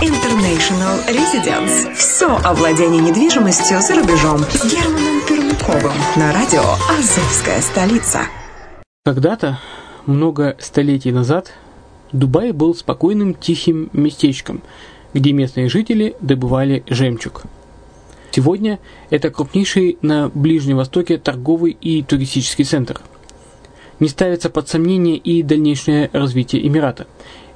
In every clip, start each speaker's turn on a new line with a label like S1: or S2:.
S1: International Residence. Все о владении недвижимостью за рубежом с Германом Пермяковым на радио «Азовская столица».
S2: Когда-то, много столетий назад, Дубай был спокойным тихим местечком, где местные жители добывали жемчуг. Сегодня это крупнейший на Ближнем Востоке торговый и туристический центр. Не ставится под сомнение и дальнейшее развитие Эмирата,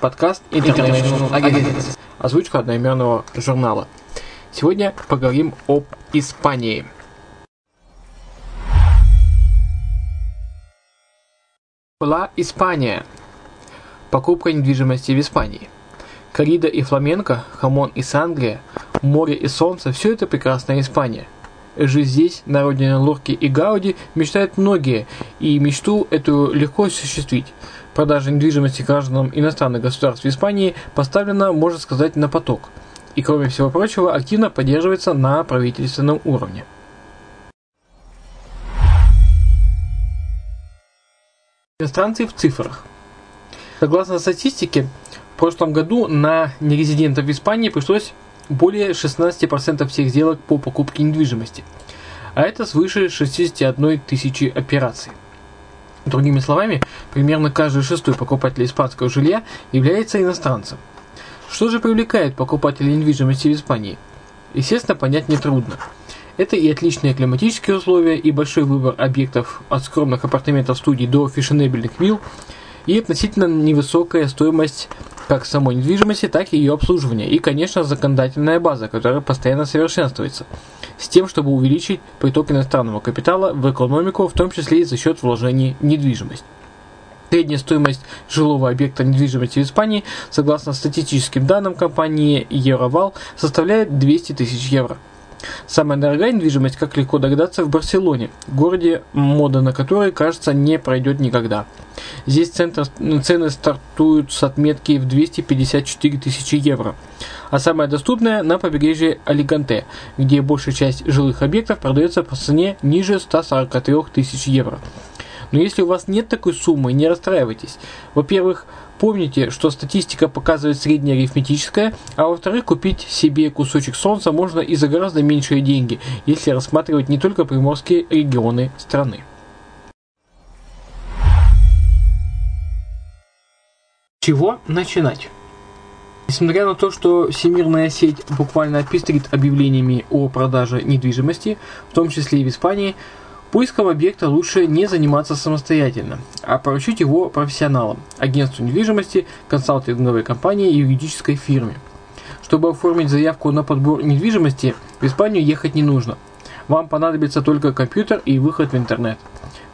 S2: подкаст International Agents, озвучку одноименного журнала. Сегодня поговорим об Испании – была Испания. Покупка недвижимости в Испании. Корида и фламенко, хамон из Англии, море и солнце – все это прекрасная Испания. Жить здесь, на родине Лурки и Гауди, мечтают многие, и мечту эту легко осуществить. Продажа недвижимости гражданам иностранных государств Испании поставлена, можно сказать, на поток. И, кроме всего прочего, активно поддерживается на правительственном уровне. Иностранцы в цифрах. Согласно статистике, в прошлом году на нерезидентов Испании пришлось более 16% всех сделок по покупке недвижимости, а это свыше 61 тысячи операций. Другими словами, примерно каждый шестой покупатель испанского жилья является иностранцем. Что же привлекает покупателей недвижимости в Испании? Естественно, понять нетрудно. Это и отличные климатические условия, и большой выбор объектов от скромных апартаментов студий до фешенебельных вилл, и относительно невысокая стоимость как самой недвижимости, так и ее обслуживания. И, конечно, законодательная база, которая постоянно совершенствуется, с тем, чтобы увеличить приток иностранного капитала в экономику, в том числе и за счет вложений в недвижимость. Средняя стоимость жилого объекта недвижимости в Испании, согласно статистическим данным компании Евровал, составляет 200 тысяч евро. Самая дорогая недвижимость, как легко догадаться, в Барселоне, городе, мода на который, кажется, не пройдет никогда. Здесь центр, цены стартуют с отметки в 254 тысячи евро. А самая доступная на побережье Алиганте, где большая часть жилых объектов продается по цене ниже 143 тысяч евро. Но если у вас нет такой суммы, не расстраивайтесь. Во-первых, помните, что статистика показывает среднее арифметическое, а во-вторых, купить себе кусочек солнца можно и за гораздо меньшие деньги, если рассматривать не только приморские регионы страны. чего начинать? Несмотря на то, что всемирная сеть буквально пестрит объявлениями о продаже недвижимости, в том числе и в Испании, поиском объекта лучше не заниматься самостоятельно, а поручить его профессионалам, агентству недвижимости, консалтинговой компании и юридической фирме. Чтобы оформить заявку на подбор недвижимости, в Испанию ехать не нужно. Вам понадобится только компьютер и выход в интернет –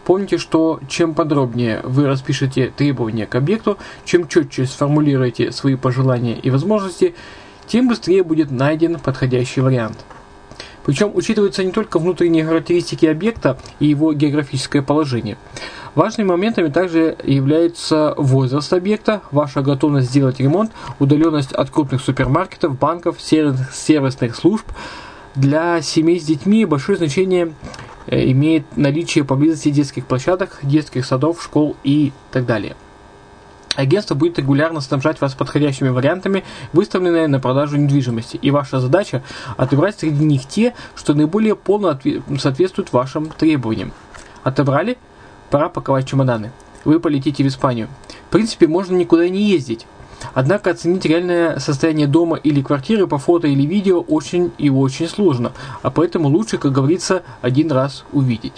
S2: Помните, что чем подробнее вы распишете требования к объекту, чем четче сформулируете свои пожелания и возможности, тем быстрее будет найден подходящий вариант. Причем учитываются не только внутренние характеристики объекта и его географическое положение. Важными моментами также являются возраст объекта, ваша готовность сделать ремонт, удаленность от крупных супермаркетов, банков, сервисных служб. Для семей с детьми большое значение Э, имеет наличие поблизости детских площадок, детских садов, школ и так далее. Агентство будет регулярно снабжать вас подходящими вариантами, выставленные на продажу недвижимости, и ваша задача отобрать среди них те, что наиболее полно соответствуют вашим требованиям. Отобрали? Пора паковать чемоданы. Вы полетите в Испанию. В принципе, можно никуда не ездить. Однако оценить реальное состояние дома или квартиры по фото или видео очень и очень сложно, а поэтому лучше, как говорится, один раз увидеть.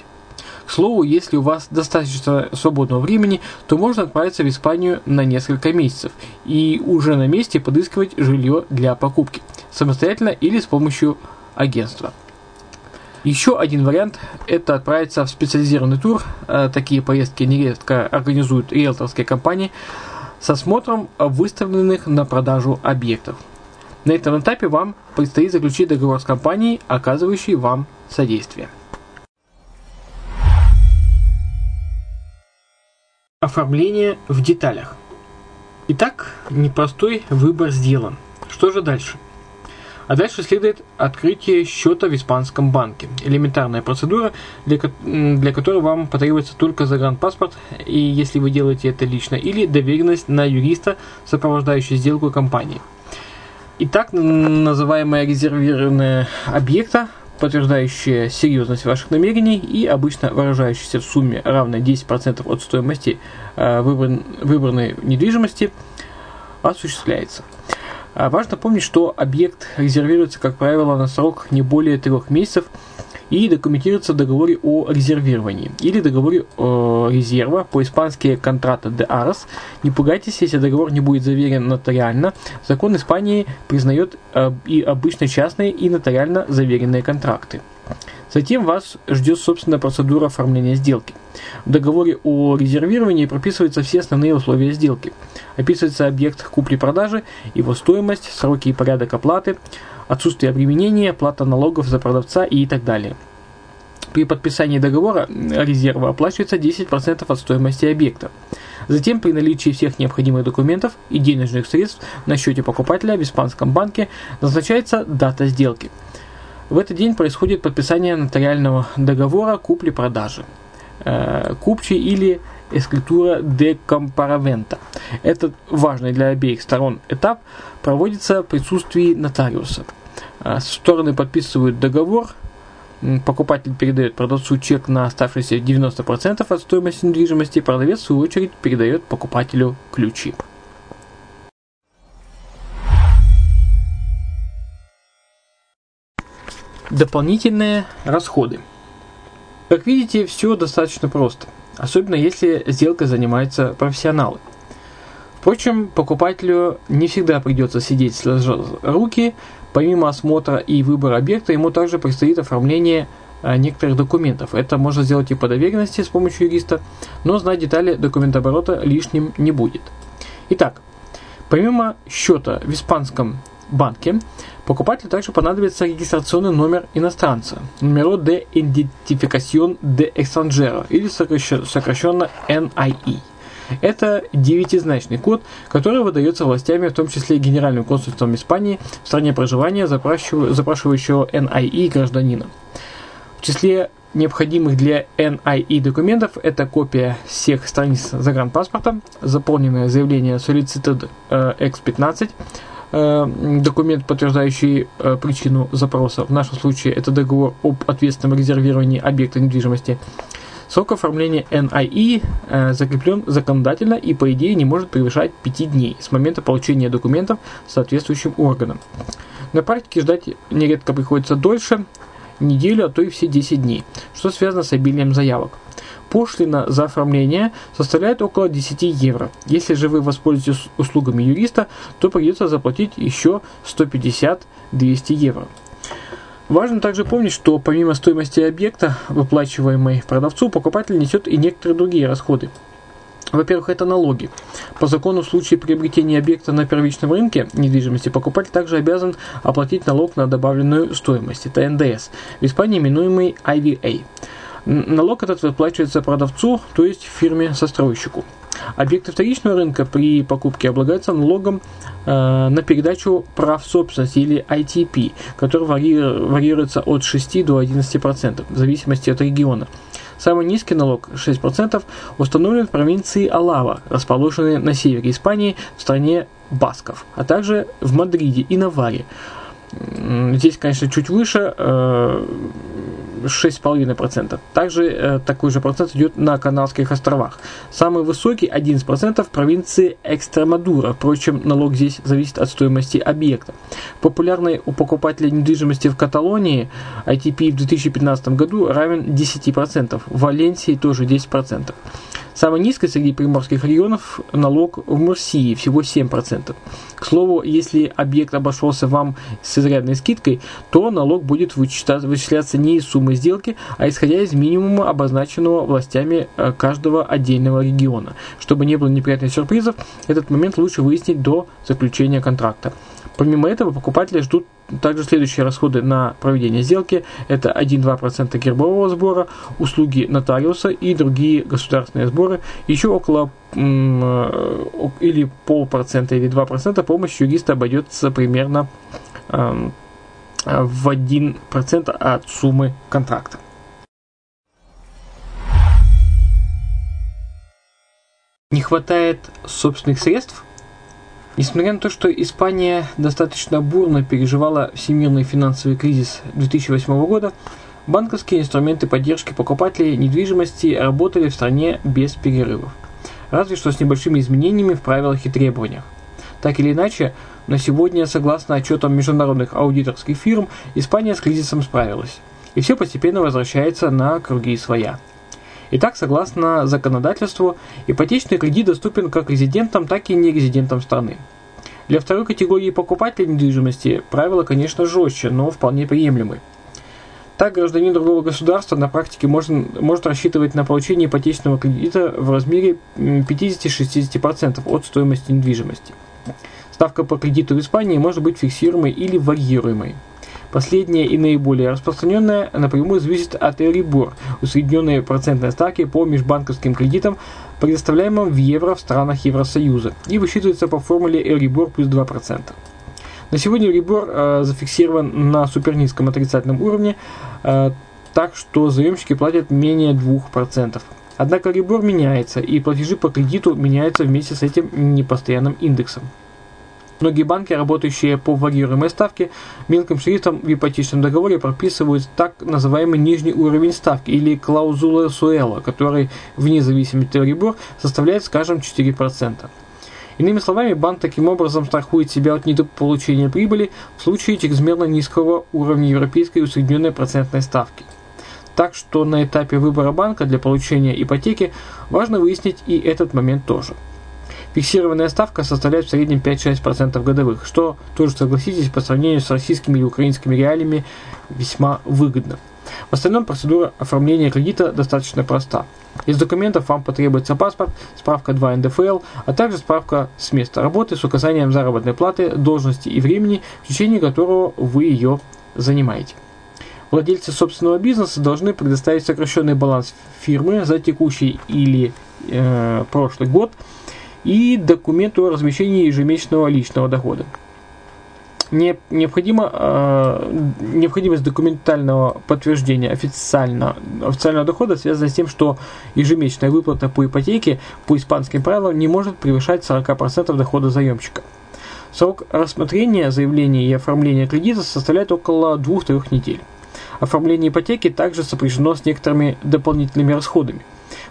S2: К слову, если у вас достаточно свободного времени, то можно отправиться в Испанию на несколько месяцев и уже на месте подыскивать жилье для покупки, самостоятельно или с помощью агентства. Еще один вариант – это отправиться в специализированный тур. Э, такие поездки нередко организуют риэлторские компании – с осмотром выставленных на продажу объектов. На этом этапе вам предстоит заключить договор с компанией, оказывающей вам содействие. Оформление в деталях. Итак, непростой выбор сделан. Что же дальше? А дальше следует открытие счета в испанском банке. Элементарная процедура, для, для которой вам потребуется только загранпаспорт, и если вы делаете это лично, или доверенность на юриста, сопровождающий сделку компании. Итак, называемая резервированная объекта, подтверждающая серьезность ваших намерений и обычно выражающаяся в сумме равной 10% от стоимости э, выбранной недвижимости, осуществляется. А важно помнить, что объект резервируется, как правило, на срок не более трех месяцев и документируется в договоре о резервировании или договоре э, резерва, по-испански контрата de aras. Не пугайтесь, если договор не будет заверен нотариально. Закон Испании признает э, и обычно частные и нотариально заверенные контракты. Затем вас ждет собственная процедура оформления сделки. В договоре о резервировании прописываются все основные условия сделки. Описывается объект купли-продажи, его стоимость, сроки и порядок оплаты, отсутствие обременения, плата налогов за продавца и так далее. При подписании договора резерва оплачивается 10% от стоимости объекта. Затем, при наличии всех необходимых документов и денежных средств на счете покупателя в испанском банке назначается дата сделки – в этот день происходит подписание нотариального договора купли-продажи. Э, купчи или эскритура де компаравента. Этот важный для обеих сторон этап проводится в присутствии нотариуса. А, стороны подписывают договор, покупатель передает продавцу чек на оставшиеся 90% от стоимости недвижимости, продавец в свою очередь передает покупателю ключи. Дополнительные расходы. Как видите, все достаточно просто, особенно если сделка занимается профессионалы – Впрочем, покупателю не всегда придется сидеть сложа руки, помимо осмотра и выбора объекта, ему также предстоит оформление а, некоторых документов. Это можно сделать и по доверенности с помощью юриста, но знать детали документооборота лишним не будет. Итак, помимо счета в испанском банке, покупателю также понадобится регистрационный номер иностранца, номеро de identificación de extranjero или сокращенно NIE. Это девятизначный код, который выдается властями, в том числе Генеральным консульством Испании в стране проживания запрашивающего NIE гражданина. В числе необходимых для NIE документов это копия всех страниц загранпаспорта, заполненное заявление Solicited э, X15, э, документ, подтверждающий э, причину запроса. В нашем случае это договор об ответственном резервировании объекта недвижимости. Срок оформления NIE закреплен законодательно и, по идее, не может превышать 5 дней с момента получения документов соответствующим органам. На практике ждать нередко приходится дольше, неделю, а то и все 10 дней, что связано с обилием заявок. Пошлина за оформление составляет около 10 евро. Если же вы воспользуетесь услугами юриста, то придется заплатить еще 150-200 евро. Важно также помнить, что помимо стоимости объекта, выплачиваемой продавцу, покупатель несет и некоторые другие расходы. Во-первых, это налоги. По закону в случае приобретения объекта на первичном рынке недвижимости покупатель также обязан оплатить налог на добавленную стоимость, это НДС, в Испании именуемый IVA. Налог этот выплачивается продавцу, то есть фирме-застройщику. Объекты вторичного рынка при покупке облагаются налогом э, на передачу прав собственности или ITP, который варьируется от 6 до 11% в зависимости от региона. Самый низкий налог 6% установлен в провинции Алава, расположенной на севере Испании в стране Басков, а также в Мадриде и Наваре. Здесь, конечно, чуть выше, э, 6,5%. Также э, такой же процент идет на Канарских островах. Самый высокий 11% в провинции Экстремадура. Впрочем, налог здесь зависит от стоимости объекта. Популярный у покупателей недвижимости в Каталонии ITP в 2015 году равен 10%. В Валенсии тоже 10%. Самый низкий среди приморских регионов налог в Мурсии, всего 7%. К слову, если объект обошелся вам с изрядной скидкой, то налог будет вычисляться не из суммы сделки, а исходя из минимума, обозначенного властями э, каждого отдельного региона. Чтобы не было неприятных сюрпризов, этот момент лучше выяснить до заключения контракта. Помимо этого, покупатели ждут также следующие расходы на проведение сделки. Это 1-2% гербового сбора, услуги нотариуса и другие государственные сборы. Еще около э, или полпроцента или 2% помощь юриста обойдется примерно эм, в 1% от суммы контракта. Не хватает собственных средств? Несмотря на то, что Испания достаточно бурно переживала всемирный финансовый кризис 2008 года, банковские инструменты поддержки покупателей недвижимости работали в стране без перерывов. Разве что с небольшими изменениями в правилах и требованиях. Так или иначе, на сегодня, согласно отчетам международных аудиторских фирм, Испания с кризисом справилась. И все постепенно возвращается на круги своя. Итак, согласно законодательству, ипотечный кредит доступен как резидентам, так и нерезидентам страны. Для второй категории покупателей недвижимости правила, конечно, жестче, но вполне приемлемы. Так, гражданин другого государства на практике может, может рассчитывать на получение ипотечного кредита в размере 50-60% от стоимости недвижимости. Ставка по кредиту в Испании может быть фиксируемой или варьируемой. Последняя и наиболее распространенная напрямую зависит от Euribor, усредненной процентной ставки по межбанковским кредитам, предоставляемым в евро в странах Евросоюза, и высчитывается по формуле Euribor плюс 2%. На сегодня Euribor э, зафиксирован на супернизком отрицательном уровне, э, так что заемщики платят менее 2%. Однако Euribor меняется, и платежи по кредиту меняются вместе с этим непостоянным индексом. Многие банки, работающие по варьируемой ставке, мелким шрифтом в ипотечном договоре прописывают так называемый нижний уровень ставки или клаузула Суэла, который вне зависимости от Euribor составляет, скажем, 4%. Иными словами, банк таким образом страхует себя от недополучения прибыли в случае чрезмерно низкого уровня европейской усредненной процентной ставки. Так что на этапе выбора банка для получения ипотеки важно выяснить и этот момент тоже. Фиксированная ставка составляет в среднем 5-6% годовых, что тоже, согласитесь, по сравнению с российскими или украинскими реалиями весьма выгодно. В остальном процедура оформления кредита достаточно проста. Из документов вам потребуется паспорт, справка 2 НДФЛ, а также справка с места работы с указанием заработной платы, должности и времени, в течение которого вы ее занимаете. Владельцы собственного бизнеса должны предоставить сокращенный баланс фирмы за текущий или э, прошлый год и документ о размещении ежемесячного личного дохода. Не, необходимо, э, необходимость документального подтверждения официально, официального дохода связана с тем, что ежемесячная выплата по ипотеке по испанским правилам не может превышать 40% дохода заемщика. Срок рассмотрения заявления и оформления кредита составляет около 2-3 недель. Оформление ипотеки также сопряжено с некоторыми дополнительными расходами.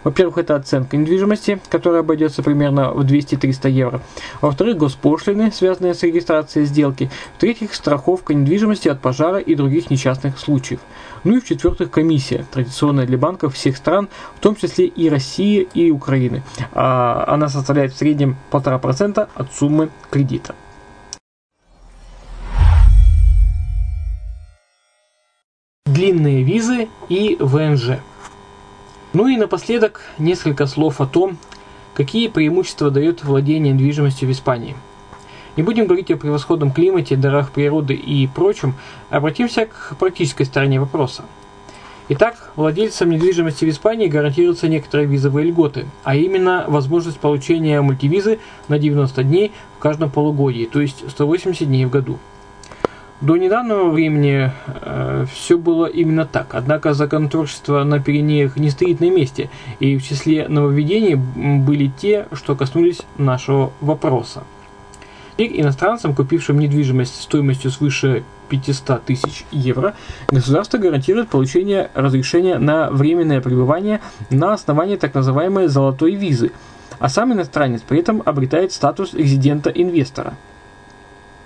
S2: Во-первых, это оценка недвижимости, которая обойдется примерно в 200-300 евро. Во-вторых, госпошлины, связанные с регистрацией сделки. В-третьих, страховка недвижимости от пожара и других несчастных случаев. Ну и в-четвертых, комиссия, традиционная для банков всех стран, в том числе и России и Украины. А она составляет в среднем 1,5% от суммы кредита. длинные визы и ВНЖ. Ну и напоследок несколько слов о том, какие преимущества дает владение недвижимостью в Испании. Не будем говорить о превосходном климате, дарах природы и прочем, обратимся к практической стороне вопроса. Итак, владельцам недвижимости в Испании гарантируются некоторые визовые льготы, а именно возможность получения мультивизы на 90 дней в каждом полугодии, то есть 180 дней в году. До недавнего времени э, все было именно так, однако законотворчество на Пиренеях не стоит на месте, и в числе нововведений были те, что коснулись нашего вопроса. И иностранцам, купившим недвижимость стоимостью свыше 500 тысяч евро, государство гарантирует получение разрешения на временное пребывание на основании так называемой «золотой визы», а сам иностранец при этом обретает статус резидента-инвестора –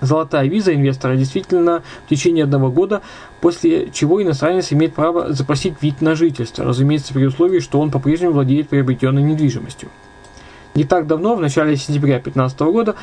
S2: Золотая виза инвестора действительно в течение одного года, после чего иностранец имеет право запросить вид на жительство, разумеется, при условии, что он по-прежнему владеет приобретенной недвижимостью. Не так давно, в начале сентября 2015 года,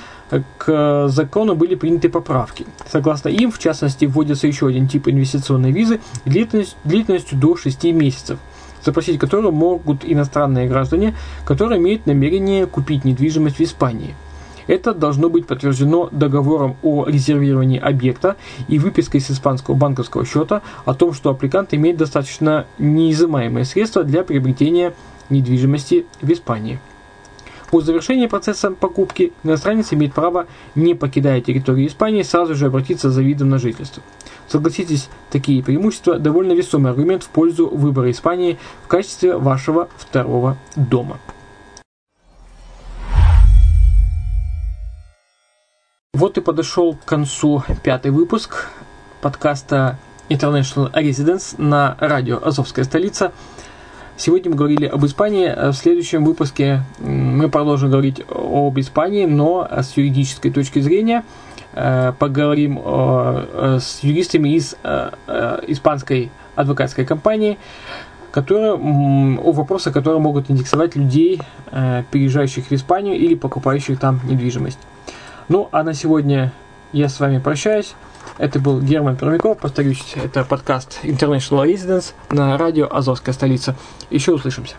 S2: к закону были приняты поправки. Согласно им, в частности, вводится еще один тип инвестиционной визы длительностью, длительностью до 6 месяцев, запросить которую могут иностранные граждане, которые имеют намерение купить недвижимость в Испании – это должно быть подтверждено договором о резервировании объекта и выпиской с испанского банковского счета о том, что аппликант имеет достаточно неизымаемые средства для приобретения недвижимости в Испании. По завершении процесса покупки иностранец имеет право, не покидая территорию Испании, сразу же обратиться за видом на жительство. Согласитесь, такие преимущества довольно весомый аргумент в пользу выбора Испании в качестве вашего второго дома. Вот и подошел к концу пятый выпуск подкаста International Residence на радио «Азовская столица». Сегодня мы говорили об Испании. В следующем выпуске мы продолжим говорить об Испании, но с юридической точки зрения. Э, поговорим с юристами из э, э, испанской адвокатской компании, которые, о вопросах, которые могут индексовать людей, переезжающих в Испанию или покупающих там недвижимость. Ну, а на сегодня я с вами прощаюсь. Это был Герман Пермяков. Повторюсь, это подкаст International Residence на радио «Азовская столица». Еще услышимся.